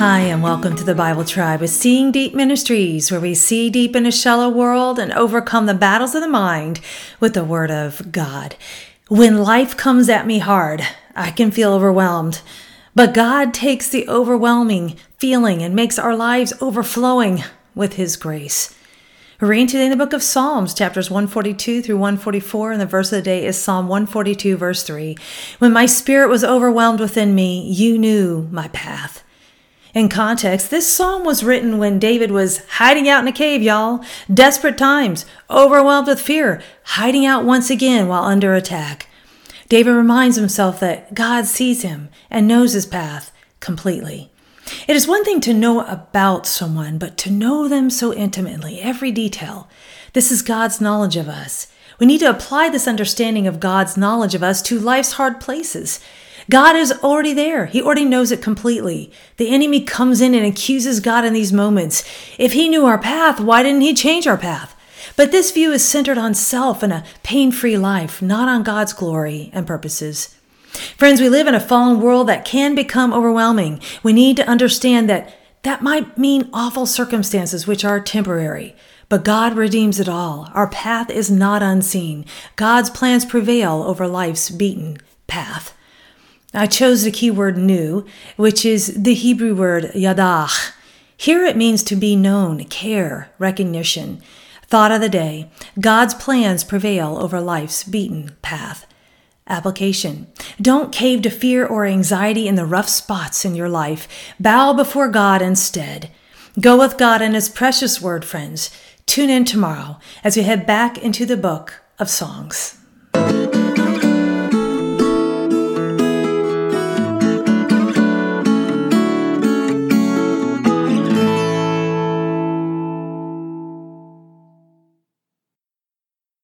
Hi, and welcome to the Bible Tribe with Seeing Deep Ministries, where we see deep in a shallow world and overcome the battles of the mind with the Word of God. When life comes at me hard, I can feel overwhelmed, but God takes the overwhelming feeling and makes our lives overflowing with His grace. We're reading today in the book of Psalms, chapters 142 through 144, and the verse of the day is Psalm 142, verse 3. When my spirit was overwhelmed within me, you knew my path. In context, this psalm was written when David was hiding out in a cave, y'all. Desperate times, overwhelmed with fear, hiding out once again while under attack. David reminds himself that God sees him and knows his path completely. It is one thing to know about someone, but to know them so intimately, every detail. This is God's knowledge of us. We need to apply this understanding of God's knowledge of us to life's hard places. God is already there. He already knows it completely. The enemy comes in and accuses God in these moments. If he knew our path, why didn't he change our path? But this view is centered on self and a pain free life, not on God's glory and purposes. Friends, we live in a fallen world that can become overwhelming. We need to understand that that might mean awful circumstances which are temporary. But God redeems it all. Our path is not unseen. God's plans prevail over life's beaten path. I chose the keyword knew, which is the Hebrew word yadach. Here it means to be known, care, recognition. Thought of the day God's plans prevail over life's beaten path. Application Don't cave to fear or anxiety in the rough spots in your life. Bow before God instead. Go with God and His precious word, friends. Tune in tomorrow as we head back into the book of songs.